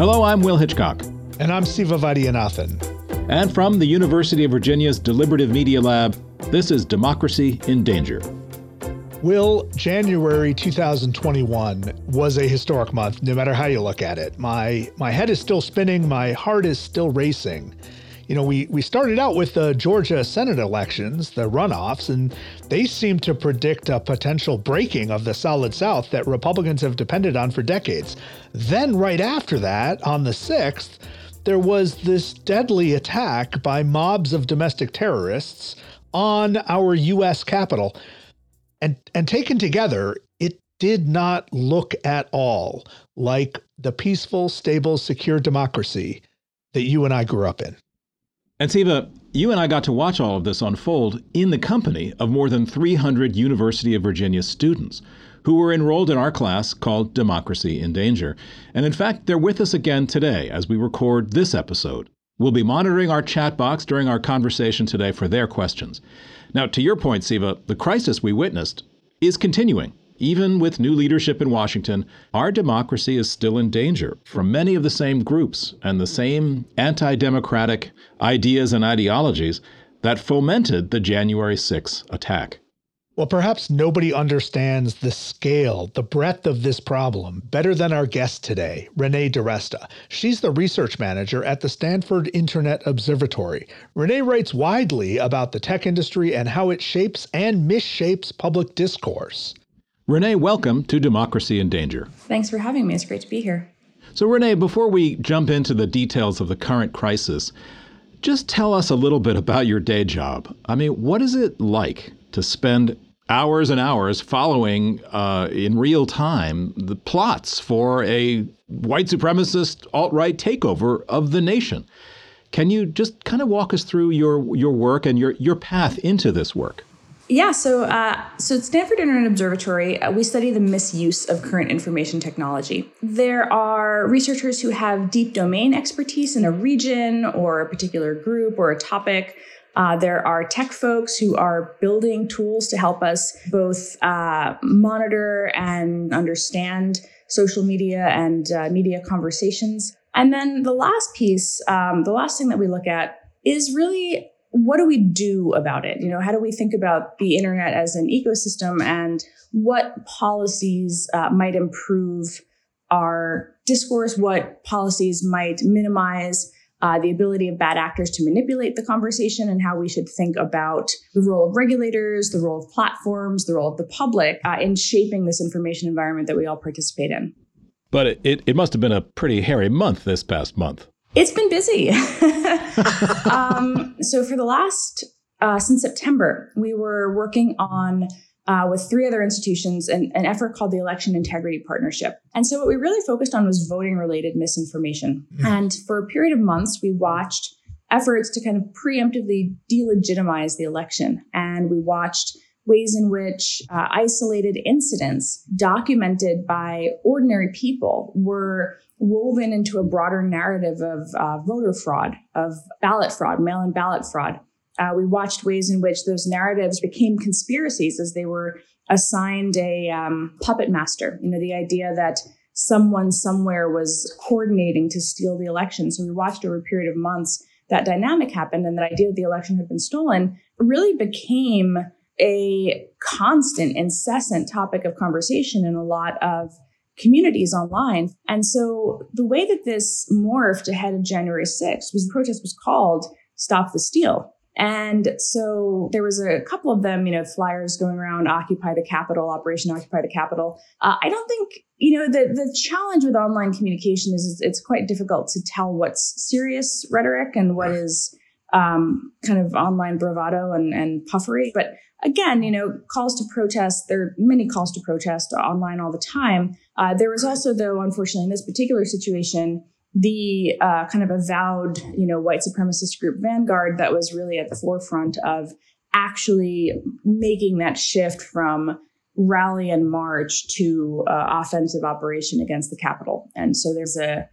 Hello, I'm Will Hitchcock. And I'm Siva Vaidhyanathan. And from the University of Virginia's Deliberative Media Lab, this is Democracy in Danger. Will, January 2021 was a historic month, no matter how you look at it. My my head is still spinning, my heart is still racing. You know, we, we started out with the Georgia Senate elections, the runoffs, and they seem to predict a potential breaking of the solid South that Republicans have depended on for decades. Then, right after that, on the 6th, there was this deadly attack by mobs of domestic terrorists on our U.S. Capitol. And, and taken together, it did not look at all like the peaceful, stable, secure democracy that you and I grew up in. And Siva, you and I got to watch all of this unfold in the company of more than 300 University of Virginia students who were enrolled in our class called Democracy in Danger. And in fact, they're with us again today as we record this episode. We'll be monitoring our chat box during our conversation today for their questions. Now, to your point, Siva, the crisis we witnessed is continuing. Even with new leadership in Washington, our democracy is still in danger from many of the same groups and the same anti democratic ideas and ideologies that fomented the January 6 attack. Well, perhaps nobody understands the scale, the breadth of this problem better than our guest today, Renee DiResta. She's the research manager at the Stanford Internet Observatory. Renee writes widely about the tech industry and how it shapes and misshapes public discourse. Renee, welcome to Democracy in Danger. Thanks for having me. It's great to be here. So, Renee, before we jump into the details of the current crisis, just tell us a little bit about your day job. I mean, what is it like to spend hours and hours following uh, in real time the plots for a white supremacist alt right takeover of the nation. Can you just kind of walk us through your your work and your your path into this work? Yeah, so uh, so at Stanford Internet Observatory, uh, we study the misuse of current information technology. There are researchers who have deep domain expertise in a region or a particular group or a topic. Uh, there are tech folks who are building tools to help us both uh, monitor and understand social media and uh, media conversations. And then the last piece, um, the last thing that we look at is really what do we do about it? You know, how do we think about the internet as an ecosystem and what policies uh, might improve our discourse, what policies might minimize uh, the ability of bad actors to manipulate the conversation and how we should think about the role of regulators, the role of platforms, the role of the public uh, in shaping this information environment that we all participate in. But it, it, it must have been a pretty hairy month this past month. It's been busy. um, so for the last, uh, since September, we were working on uh, with three other institutions an, an, effort called the Election Integrity Partnership. And so what we really focused on was voting related misinformation. Mm. And for a period of months, we watched efforts to kind of preemptively delegitimize the election. And we watched ways in which uh, isolated incidents documented by ordinary people were woven into a broader narrative of uh, voter fraud, of ballot fraud, mail in ballot fraud. Uh, we watched ways in which those narratives became conspiracies as they were assigned a um, puppet master. You know, the idea that someone somewhere was coordinating to steal the election. So we watched over a period of months that dynamic happened and that idea that the election had been stolen really became a constant, incessant topic of conversation in a lot of communities online. And so the way that this morphed ahead of January 6th was the protest was called Stop the Steal. And so there was a couple of them, you know, flyers going around, Occupy the Capitol, Operation Occupy the Capitol. Uh, I don't think, you know, the, the challenge with online communication is it's quite difficult to tell what's serious rhetoric and what is um, kind of online bravado and, and puffery. But again, you know, calls to protest, there are many calls to protest online all the time. Uh, there was also, though, unfortunately, in this particular situation, the uh, kind of avowed, you know, white supremacist group Vanguard that was really at the forefront of actually making that shift from rally and march to uh, offensive operation against the Capitol. And so there's a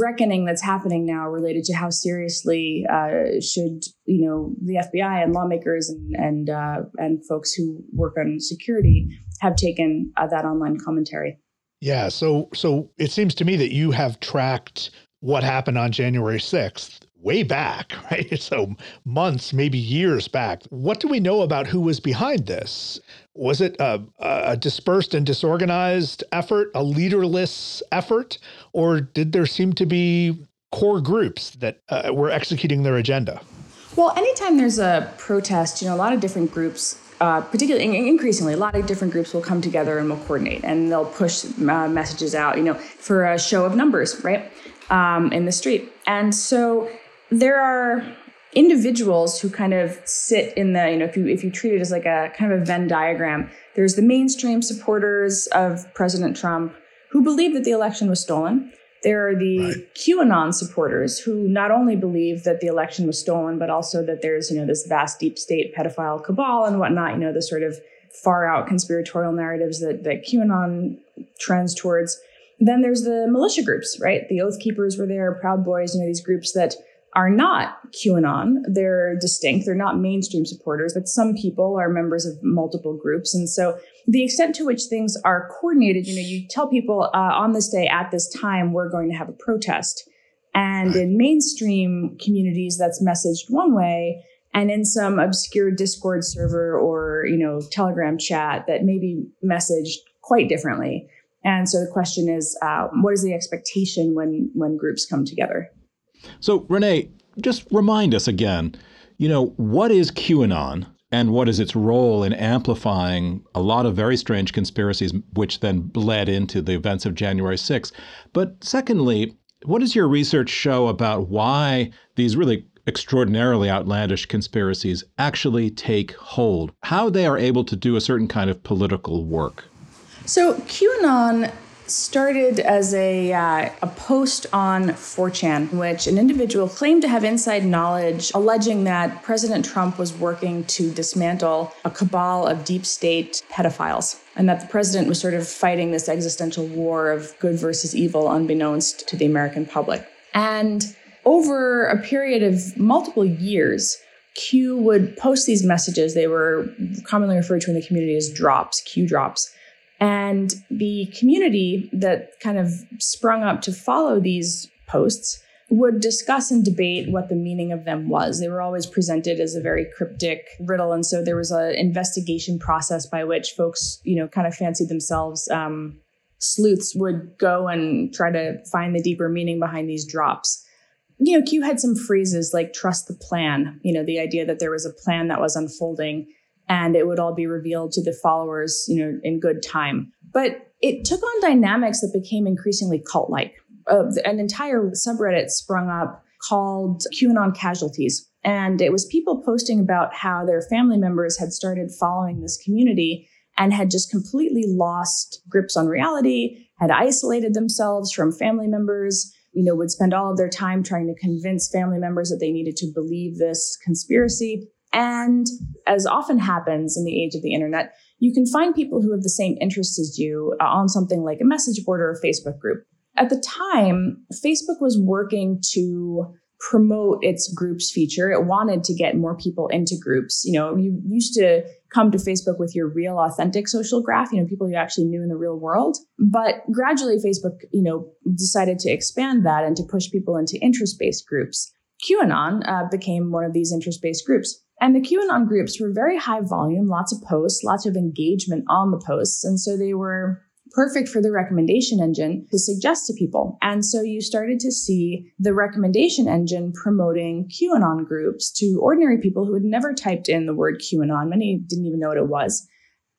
reckoning that's happening now related to how seriously uh, should you know the FBI and lawmakers and and uh, and folks who work on security have taken uh, that online commentary. Yeah. So, so it seems to me that you have tracked what happened on January 6th way back, right? So months, maybe years back. What do we know about who was behind this? Was it a, a, dispersed and disorganized effort, a leaderless effort, or did there seem to be core groups that uh, were executing their agenda? Well, anytime there's a protest, you know, a lot of different groups uh, particularly increasingly, a lot of different groups will come together and will coordinate and they'll push uh, messages out, you know, for a show of numbers, right, um, in the street. And so there are individuals who kind of sit in the, you know, if you if you treat it as like a kind of a Venn diagram, there's the mainstream supporters of President Trump who believe that the election was stolen. There are the right. QAnon supporters who not only believe that the election was stolen, but also that there's, you know, this vast deep state pedophile cabal and whatnot, you know, the sort of far out conspiratorial narratives that, that QAnon trends towards. Then there's the militia groups, right? The Oath Keepers were there, Proud Boys, you know, these groups that are not QAnon. They're distinct. They're not mainstream supporters, but some people are members of multiple groups. And so the extent to which things are coordinated, you know, you tell people uh, on this day at this time, we're going to have a protest. And in mainstream communities, that's messaged one way. And in some obscure Discord server or, you know, Telegram chat that may be messaged quite differently. And so the question is, uh, what is the expectation when when groups come together? So, Renee, just remind us again, you know, what is QAnon and what is its role in amplifying a lot of very strange conspiracies, which then led into the events of January 6th? But secondly, what does your research show about why these really extraordinarily outlandish conspiracies actually take hold? How they are able to do a certain kind of political work? So, QAnon started as a, uh, a post on 4chan, in which an individual claimed to have inside knowledge alleging that President Trump was working to dismantle a cabal of deep state pedophiles, and that the president was sort of fighting this existential war of good versus evil, unbeknownst to the American public. And over a period of multiple years, Q would post these messages. They were commonly referred to in the community as drops, Q drops and the community that kind of sprung up to follow these posts would discuss and debate what the meaning of them was. They were always presented as a very cryptic riddle, and so there was an investigation process by which folks, you know, kind of fancied themselves um, sleuths would go and try to find the deeper meaning behind these drops. You know, Q had some phrases like "trust the plan." You know, the idea that there was a plan that was unfolding and it would all be revealed to the followers, you know, in good time. But it took on dynamics that became increasingly cult like. Uh, an entire subreddit sprung up called QAnon Casualties. And it was people posting about how their family members had started following this community and had just completely lost grips on reality, had isolated themselves from family members, you know, would spend all of their time trying to convince family members that they needed to believe this conspiracy. And as often happens in the age of the internet, you can find people who have the same interests as you uh, on something like a message board or a Facebook group. At the time, Facebook was working to promote its groups feature. It wanted to get more people into groups. You know, you used to come to Facebook with your real authentic social graph, you know, people you actually knew in the real world. But gradually Facebook, you know, decided to expand that and to push people into interest-based groups. QAnon uh, became one of these interest-based groups. And the QAnon groups were very high volume, lots of posts, lots of engagement on the posts. And so they were perfect for the recommendation engine to suggest to people. And so you started to see the recommendation engine promoting QAnon groups to ordinary people who had never typed in the word QAnon. Many didn't even know what it was.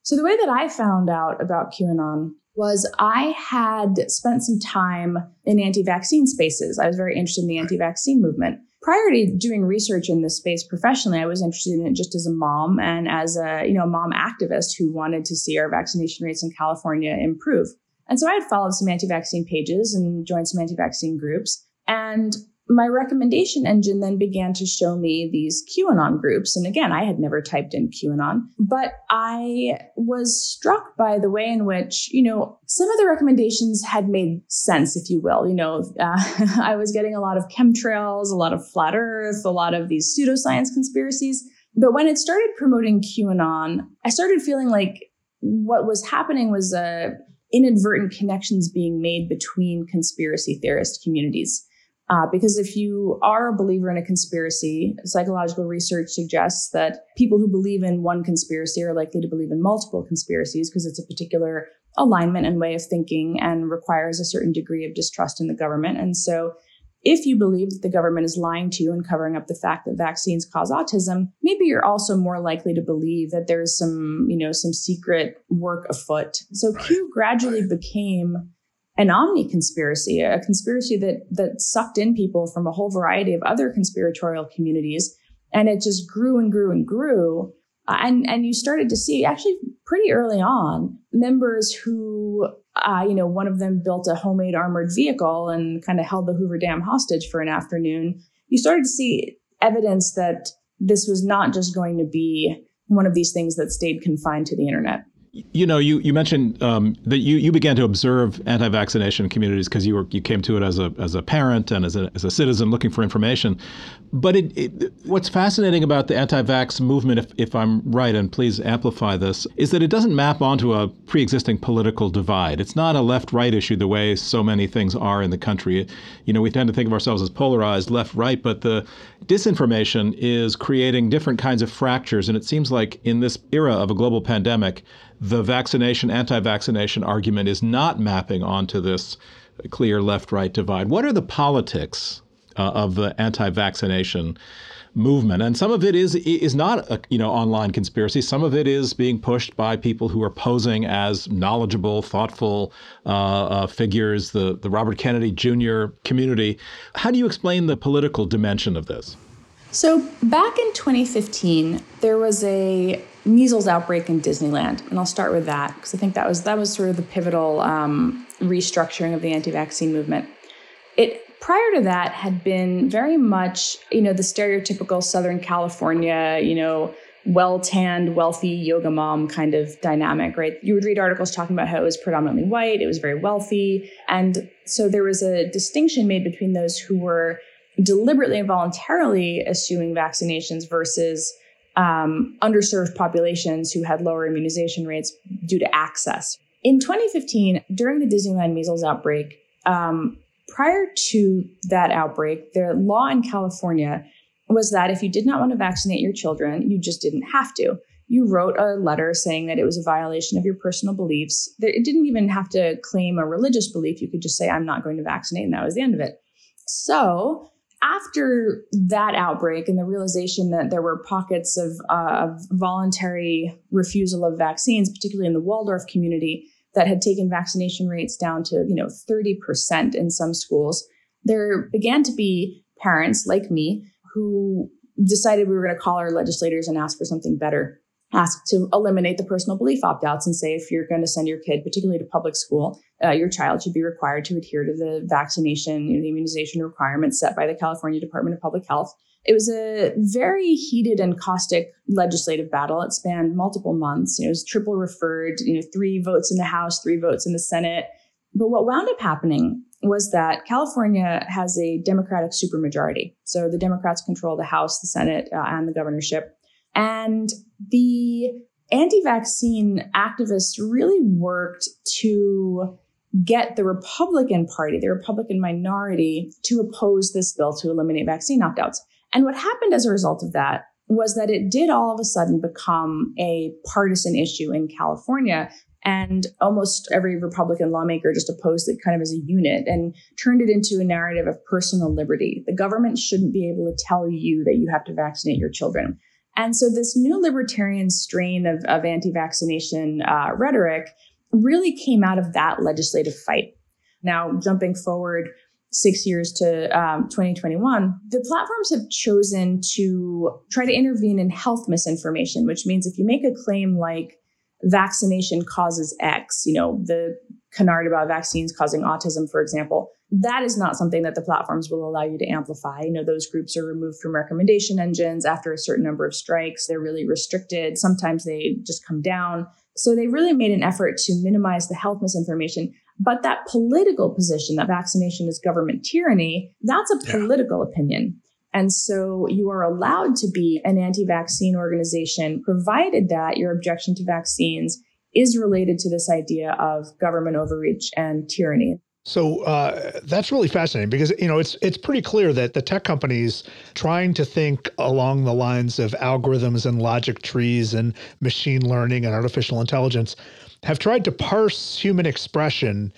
So the way that I found out about QAnon was I had spent some time in anti vaccine spaces. I was very interested in the anti vaccine movement prior to doing research in this space professionally, I was interested in it just as a mom and as a, you know, mom activist who wanted to see our vaccination rates in California improve. And so I had followed some anti-vaccine pages and joined some anti-vaccine groups. And my recommendation engine then began to show me these QAnon groups. And again, I had never typed in QAnon, but I was struck by the way in which, you know, some of the recommendations had made sense, if you will. You know, uh, I was getting a lot of chemtrails, a lot of flat earth, a lot of these pseudoscience conspiracies. But when it started promoting QAnon, I started feeling like what was happening was a inadvertent connections being made between conspiracy theorist communities. Uh, because if you are a believer in a conspiracy, psychological research suggests that people who believe in one conspiracy are likely to believe in multiple conspiracies because it's a particular alignment and way of thinking and requires a certain degree of distrust in the government. And so if you believe that the government is lying to you and covering up the fact that vaccines cause autism, maybe you're also more likely to believe that there's some, you know, some secret work afoot. So right. Q gradually right. became an omni conspiracy, a conspiracy that that sucked in people from a whole variety of other conspiratorial communities, and it just grew and grew and grew. Uh, and and you started to see actually pretty early on members who uh, you know, one of them built a homemade armored vehicle and kind of held the Hoover Dam hostage for an afternoon. You started to see evidence that this was not just going to be one of these things that stayed confined to the internet. You know, you, you mentioned um, that you, you began to observe anti-vaccination communities because you were you came to it as a as a parent and as a, as a citizen looking for information. But it, it, what's fascinating about the anti-vax movement, if, if I'm right, and please amplify this, is that it doesn't map onto a pre-existing political divide. It's not a left-right issue the way so many things are in the country. You know, we tend to think of ourselves as polarized left-right, but the disinformation is creating different kinds of fractures. And it seems like in this era of a global pandemic, the vaccination anti vaccination argument is not mapping onto this clear left right divide. What are the politics uh, of the anti vaccination? movement and some of it is is not a you know online conspiracy some of it is being pushed by people who are posing as knowledgeable thoughtful uh, uh, figures the the Robert Kennedy Jr. community how do you explain the political dimension of this so back in 2015 there was a measles outbreak in Disneyland, and I'll start with that because I think that was that was sort of the pivotal um, restructuring of the anti-vaccine movement. It prior to that had been very much you know the stereotypical Southern California you know well tanned, wealthy yoga mom kind of dynamic, right? You would read articles talking about how it was predominantly white, it was very wealthy. And so there was a distinction made between those who were deliberately and voluntarily eschewing vaccinations versus um, underserved populations who had lower immunization rates due to access. In 2015, during the Disneyland measles outbreak, um, prior to that outbreak, the law in California was that if you did not want to vaccinate your children, you just didn't have to. You wrote a letter saying that it was a violation of your personal beliefs. It didn't even have to claim a religious belief. You could just say, I'm not going to vaccinate, and that was the end of it. So after that outbreak and the realization that there were pockets of, uh, of voluntary refusal of vaccines, particularly in the Waldorf community, that had taken vaccination rates down to you know 30% in some schools, there began to be parents like me who decided we were going to call our legislators and ask for something better ask to eliminate the personal belief opt outs and say if you're going to send your kid, particularly to public school, uh, your child should be required to adhere to the vaccination, the immunization requirements set by the California Department of Public Health. It was a very heated and caustic legislative battle. It spanned multiple months. It was triple referred, you know, three votes in the House, three votes in the Senate. But what wound up happening was that California has a Democratic supermajority. So the Democrats control the House, the Senate, uh, and the governorship. And the anti vaccine activists really worked to get the Republican Party, the Republican minority, to oppose this bill to eliminate vaccine opt outs. And what happened as a result of that was that it did all of a sudden become a partisan issue in California. And almost every Republican lawmaker just opposed it kind of as a unit and turned it into a narrative of personal liberty. The government shouldn't be able to tell you that you have to vaccinate your children. And so this new libertarian strain of, of anti-vaccination uh, rhetoric really came out of that legislative fight. Now, jumping forward six years to um, 2021, the platforms have chosen to try to intervene in health misinformation, which means if you make a claim like vaccination causes X, you know, the canard about vaccines causing autism, for example, that is not something that the platforms will allow you to amplify. You know, those groups are removed from recommendation engines after a certain number of strikes. They're really restricted. Sometimes they just come down. So they really made an effort to minimize the health misinformation. But that political position that vaccination is government tyranny, that's a political yeah. opinion. And so you are allowed to be an anti vaccine organization, provided that your objection to vaccines is related to this idea of government overreach and tyranny. So uh, that's really fascinating because you know it's it's pretty clear that the tech companies trying to think along the lines of algorithms and logic trees and machine learning and artificial intelligence have tried to parse human expression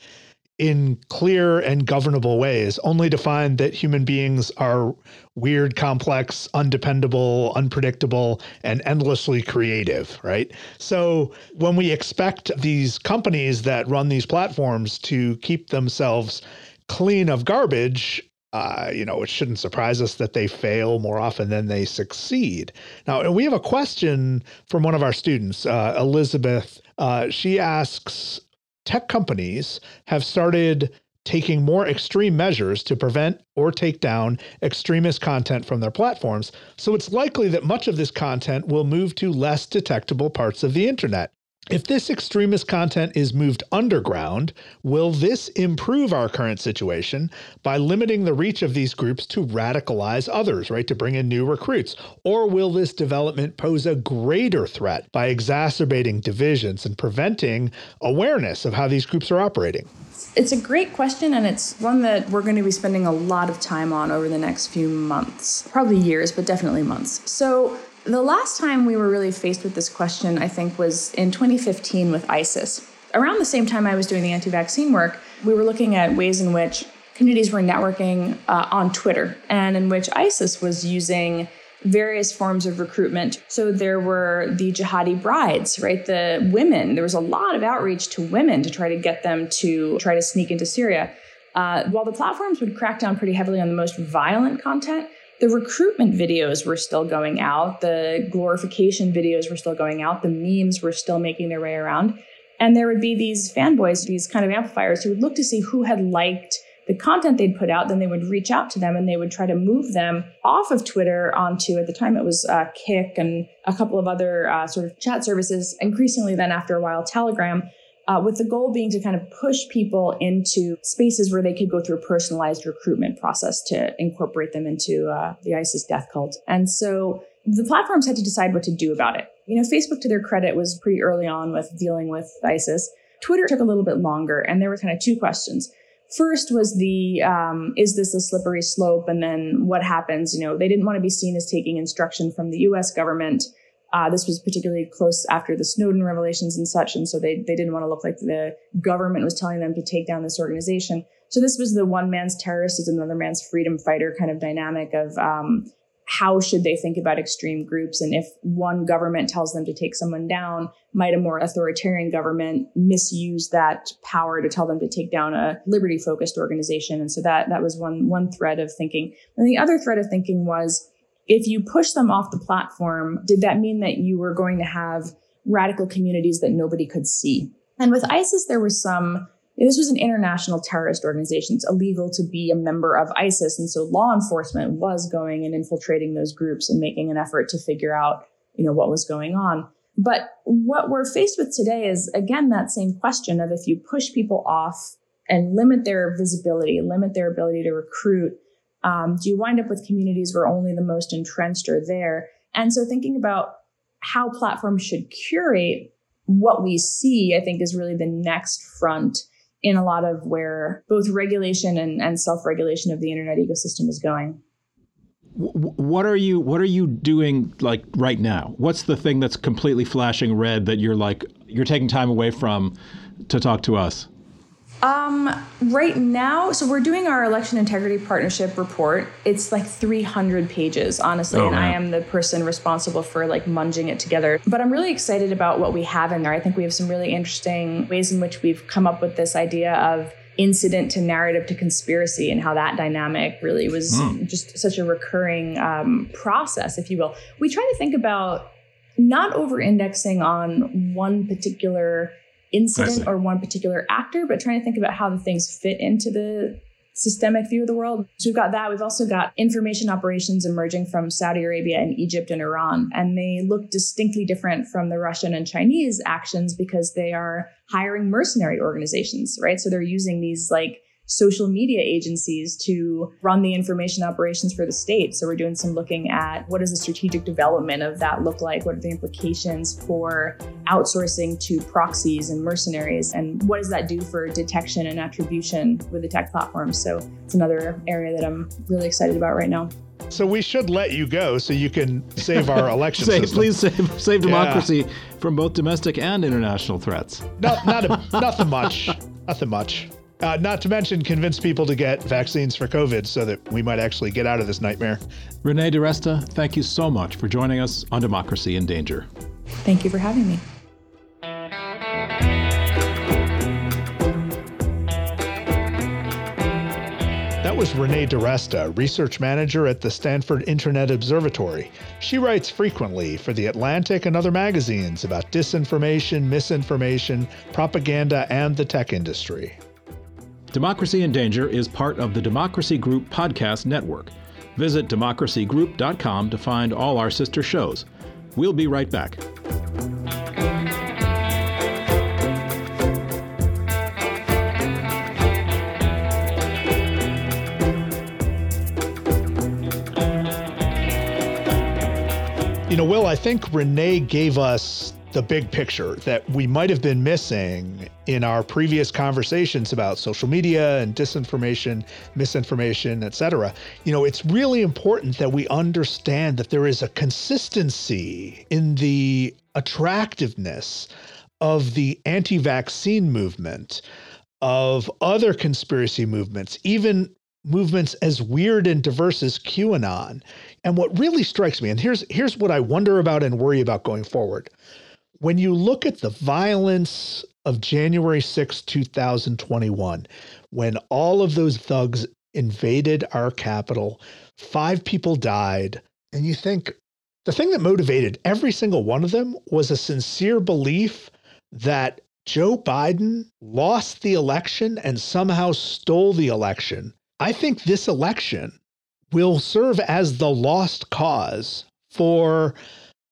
in clear and governable ways, only to find that human beings are weird, complex, undependable, unpredictable, and endlessly creative, right? So when we expect these companies that run these platforms to keep themselves clean of garbage, uh, you know, it shouldn't surprise us that they fail more often than they succeed. Now, we have a question from one of our students, uh, Elizabeth. Uh, she asks, tech companies have started taking more extreme measures to prevent or take down extremist content from their platforms. So it's likely that much of this content will move to less detectable parts of the internet. If this extremist content is moved underground, will this improve our current situation by limiting the reach of these groups to radicalize others, right? To bring in new recruits? Or will this development pose a greater threat by exacerbating divisions and preventing awareness of how these groups are operating? It's a great question, and it's one that we're going to be spending a lot of time on over the next few months, probably years, but definitely months. So, the last time we were really faced with this question, I think, was in 2015 with ISIS. Around the same time I was doing the anti vaccine work, we were looking at ways in which communities were networking uh, on Twitter and in which ISIS was using various forms of recruitment. So there were the jihadi brides, right? The women. There was a lot of outreach to women to try to get them to try to sneak into Syria. Uh, while the platforms would crack down pretty heavily on the most violent content, the recruitment videos were still going out, the glorification videos were still going out, the memes were still making their way around. And there would be these fanboys, these kind of amplifiers who would look to see who had liked the content they'd put out. Then they would reach out to them and they would try to move them off of Twitter onto, at the time it was uh, Kik and a couple of other uh, sort of chat services. Increasingly, then after a while, Telegram uh, with the goal being to kind of push people into spaces where they could go through a personalized recruitment process to incorporate them into uh, the ISIS death cult. And so the platforms had to decide what to do about it. You know, Facebook, to their credit, was pretty early on with dealing with ISIS. Twitter took a little bit longer, and there were kind of two questions. First was the um, is this a slippery slope, and then what happens? You know, they didn't want to be seen as taking instruction from the U.S. government uh, this was particularly close after the Snowden revelations and such, and so they they didn't want to look like the government was telling them to take down this organization. So this was the one man's terrorist is another man's freedom fighter kind of dynamic of um, how should they think about extreme groups, and if one government tells them to take someone down, might a more authoritarian government misuse that power to tell them to take down a liberty focused organization? And so that that was one one thread of thinking, and the other thread of thinking was if you push them off the platform, did that mean that you were going to have radical communities that nobody could see? And with ISIS, there was some, this was an international terrorist organization. It's illegal to be a member of ISIS. And so law enforcement was going and infiltrating those groups and making an effort to figure out, you know, what was going on. But what we're faced with today is again that same question of if you push people off and limit their visibility, limit their ability to recruit, um, do you wind up with communities where only the most entrenched are there? And so thinking about how platforms should curate what we see, I think is really the next front in a lot of where both regulation and, and self-regulation of the internet ecosystem is going. What are you what are you doing like right now? What's the thing that's completely flashing red that you're like you're taking time away from to talk to us? Um, right now, so we're doing our election integrity partnership report. It's like 300 pages, honestly, oh, and I am the person responsible for like munging it together. But I'm really excited about what we have in there. I think we have some really interesting ways in which we've come up with this idea of incident to narrative to conspiracy and how that dynamic really was mm. just such a recurring um, process, if you will. We try to think about not over indexing on one particular incident or one particular actor, but trying to think about how the things fit into the systemic view of the world. So we've got that. We've also got information operations emerging from Saudi Arabia and Egypt and Iran. And they look distinctly different from the Russian and Chinese actions because they are hiring mercenary organizations, right? So they're using these like social media agencies to run the information operations for the state. So we're doing some looking at what does the strategic development of that look like? What are the implications for outsourcing to proxies and mercenaries? And what does that do for detection and attribution with the tech platforms? So it's another area that I'm really excited about right now. So we should let you go so you can save our election save, system. Please save, save democracy yeah. from both domestic and international threats. Not, not a, nothing much. Nothing much. Uh, not to mention convince people to get vaccines for COVID so that we might actually get out of this nightmare. Renee DiResta, thank you so much for joining us on Democracy in Danger. Thank you for having me. That was Renee DiResta, research manager at the Stanford Internet Observatory. She writes frequently for The Atlantic and other magazines about disinformation, misinformation, propaganda, and the tech industry. Democracy in Danger is part of the Democracy Group podcast network. Visit democracygroup.com to find all our sister shows. We'll be right back. You know, Will, I think Renee gave us the big picture that we might have been missing in our previous conversations about social media and disinformation, misinformation, etc. You know, it's really important that we understand that there is a consistency in the attractiveness of the anti-vaccine movement of other conspiracy movements, even movements as weird and diverse as QAnon. And what really strikes me, and here's here's what I wonder about and worry about going forward. When you look at the violence of January 6, 2021, when all of those thugs invaded our Capitol, five people died, and you think the thing that motivated every single one of them was a sincere belief that Joe Biden lost the election and somehow stole the election. I think this election will serve as the lost cause for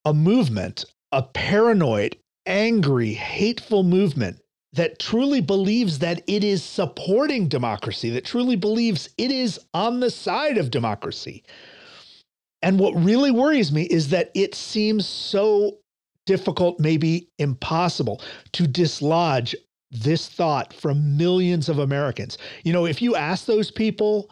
a movement, a paranoid, angry, hateful movement that truly believes that it is supporting democracy, that truly believes it is on the side of democracy. And what really worries me is that it seems so difficult, maybe impossible, to dislodge this thought from millions of Americans. You know, if you ask those people,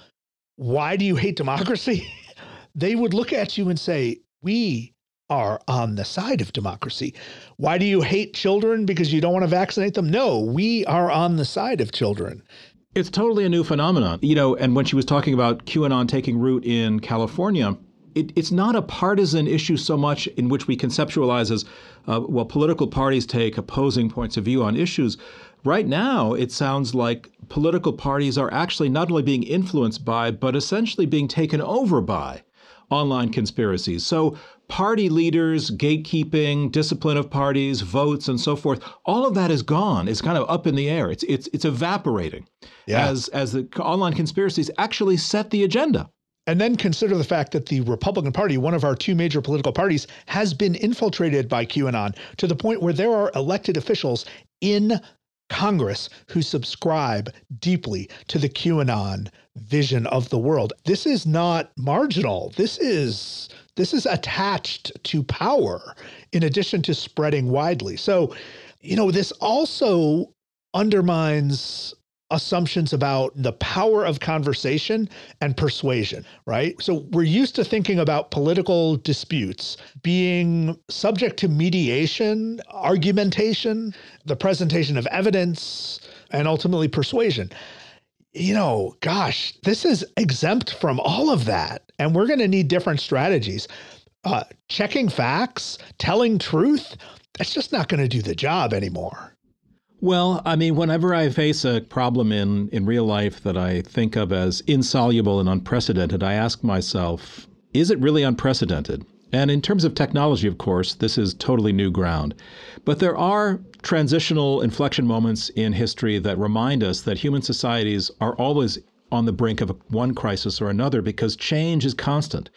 why do you hate democracy? they would look at you and say, we are on the side of democracy. Why do you hate children? Because you don't want to vaccinate them? No, we are on the side of children. It's totally a new phenomenon. You know, and when she was talking about QAnon taking root in California, it, it's not a partisan issue so much in which we conceptualize as, uh, well, political parties take opposing points of view on issues. Right now, it sounds like political parties are actually not only being influenced by, but essentially being taken over by online conspiracies. So, party leaders, gatekeeping, discipline of parties, votes, and so forth, all of that is gone. It's kind of up in the air. It's it's it's evaporating yeah. as as the online conspiracies actually set the agenda. And then consider the fact that the Republican Party, one of our two major political parties, has been infiltrated by QAnon to the point where there are elected officials in Congress who subscribe deeply to the QAnon vision of the world. This is not marginal. This is this is attached to power in addition to spreading widely. So, you know, this also undermines assumptions about the power of conversation and persuasion, right? So we're used to thinking about political disputes being subject to mediation, argumentation, the presentation of evidence, and ultimately persuasion. You know, gosh, this is exempt from all of that. And we're going to need different strategies. Uh, checking facts, telling truth, that's just not going to do the job anymore. Well, I mean, whenever I face a problem in, in real life that I think of as insoluble and unprecedented, I ask myself, is it really unprecedented? And in terms of technology, of course, this is totally new ground. But there are transitional inflection moments in history that remind us that human societies are always on the brink of one crisis or another because change is constant.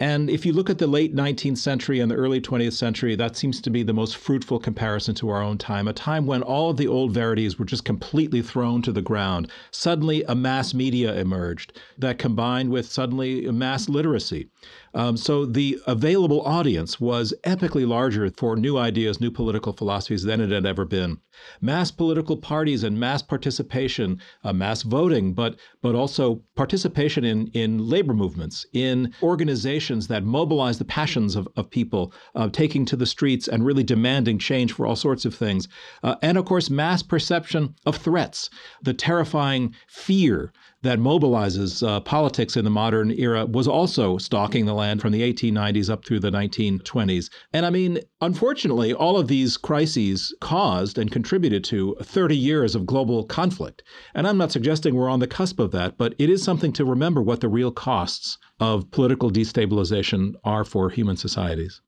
And if you look at the late 19th century and the early 20th century, that seems to be the most fruitful comparison to our own time, a time when all of the old verities were just completely thrown to the ground. Suddenly, a mass media emerged that combined with suddenly mass literacy. Um, so the available audience was epically larger for new ideas, new political philosophies than it had ever been. Mass political parties and mass participation, uh, mass voting, but but also participation in in labor movements, in organizations that mobilize the passions of, of people, uh, taking to the streets and really demanding change for all sorts of things, uh, and of course mass perception of threats, the terrifying fear that mobilizes uh, politics in the modern era was also stalking the land from the 1890s up through the 1920s. And I mean, unfortunately, all of these crises caused and contributed to 30 years of global conflict. And I'm not suggesting we're on the cusp of that, but it is something to remember what the real costs of political destabilization are for human societies.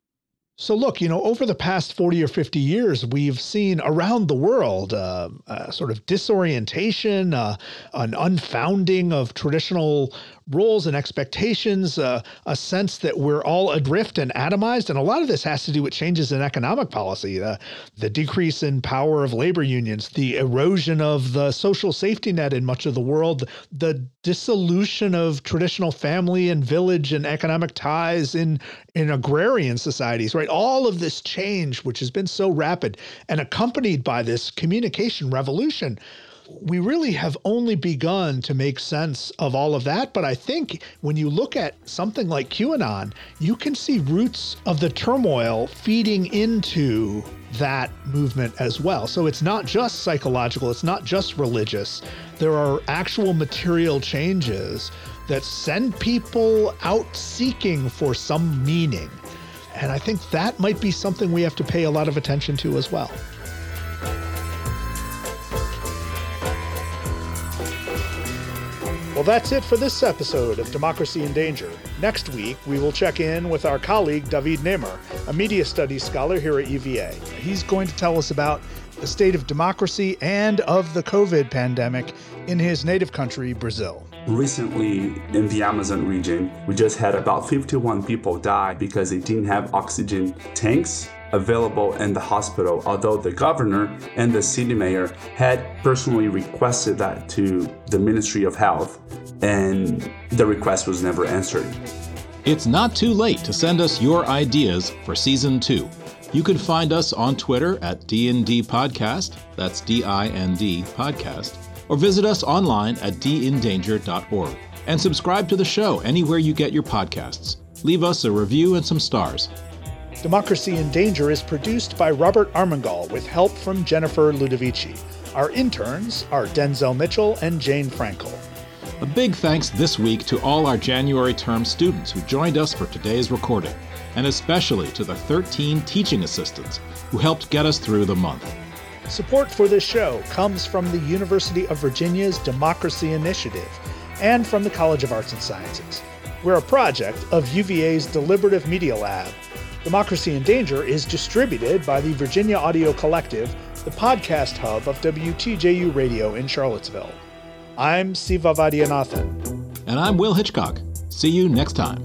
So, look, you know, over the past 40 or 50 years, we've seen around the world uh, uh, sort of disorientation, uh, an unfounding of traditional roles and expectations, uh, a sense that we're all adrift and atomized. And a lot of this has to do with changes in economic policy, uh, the decrease in power of labor unions, the erosion of the social safety net in much of the world, the dissolution of traditional family and village and economic ties in, in agrarian societies, right? All of this change, which has been so rapid and accompanied by this communication revolution we really have only begun to make sense of all of that. But I think when you look at something like QAnon, you can see roots of the turmoil feeding into that movement as well. So it's not just psychological, it's not just religious. There are actual material changes that send people out seeking for some meaning. And I think that might be something we have to pay a lot of attention to as well. Well, that's it for this episode of Democracy in Danger. Next week, we will check in with our colleague David Nemer, a media studies scholar here at UVA. He's going to tell us about the state of democracy and of the COVID pandemic in his native country, Brazil. Recently, in the Amazon region, we just had about 51 people die because they didn't have oxygen tanks available in the hospital, although the governor and the city mayor had personally requested that to the Ministry of Health, and the request was never answered. It's not too late to send us your ideas for season two. You can find us on Twitter at DND Podcast, that's D I N D Podcast, or visit us online at dindanger.org. And subscribe to the show anywhere you get your podcasts. Leave us a review and some stars. Democracy in Danger is produced by Robert Armengol with help from Jennifer Ludovici. Our interns are Denzel Mitchell and Jane Frankel. A big thanks this week to all our January term students who joined us for today's recording, and especially to the 13 teaching assistants who helped get us through the month. Support for this show comes from the University of Virginia's Democracy Initiative and from the College of Arts and Sciences. We're a project of UVA's Deliberative Media Lab Democracy in Danger is distributed by the Virginia Audio Collective, the podcast hub of WTJU Radio in Charlottesville. I'm Siva Vaidhyanathan. And I'm Will Hitchcock. See you next time.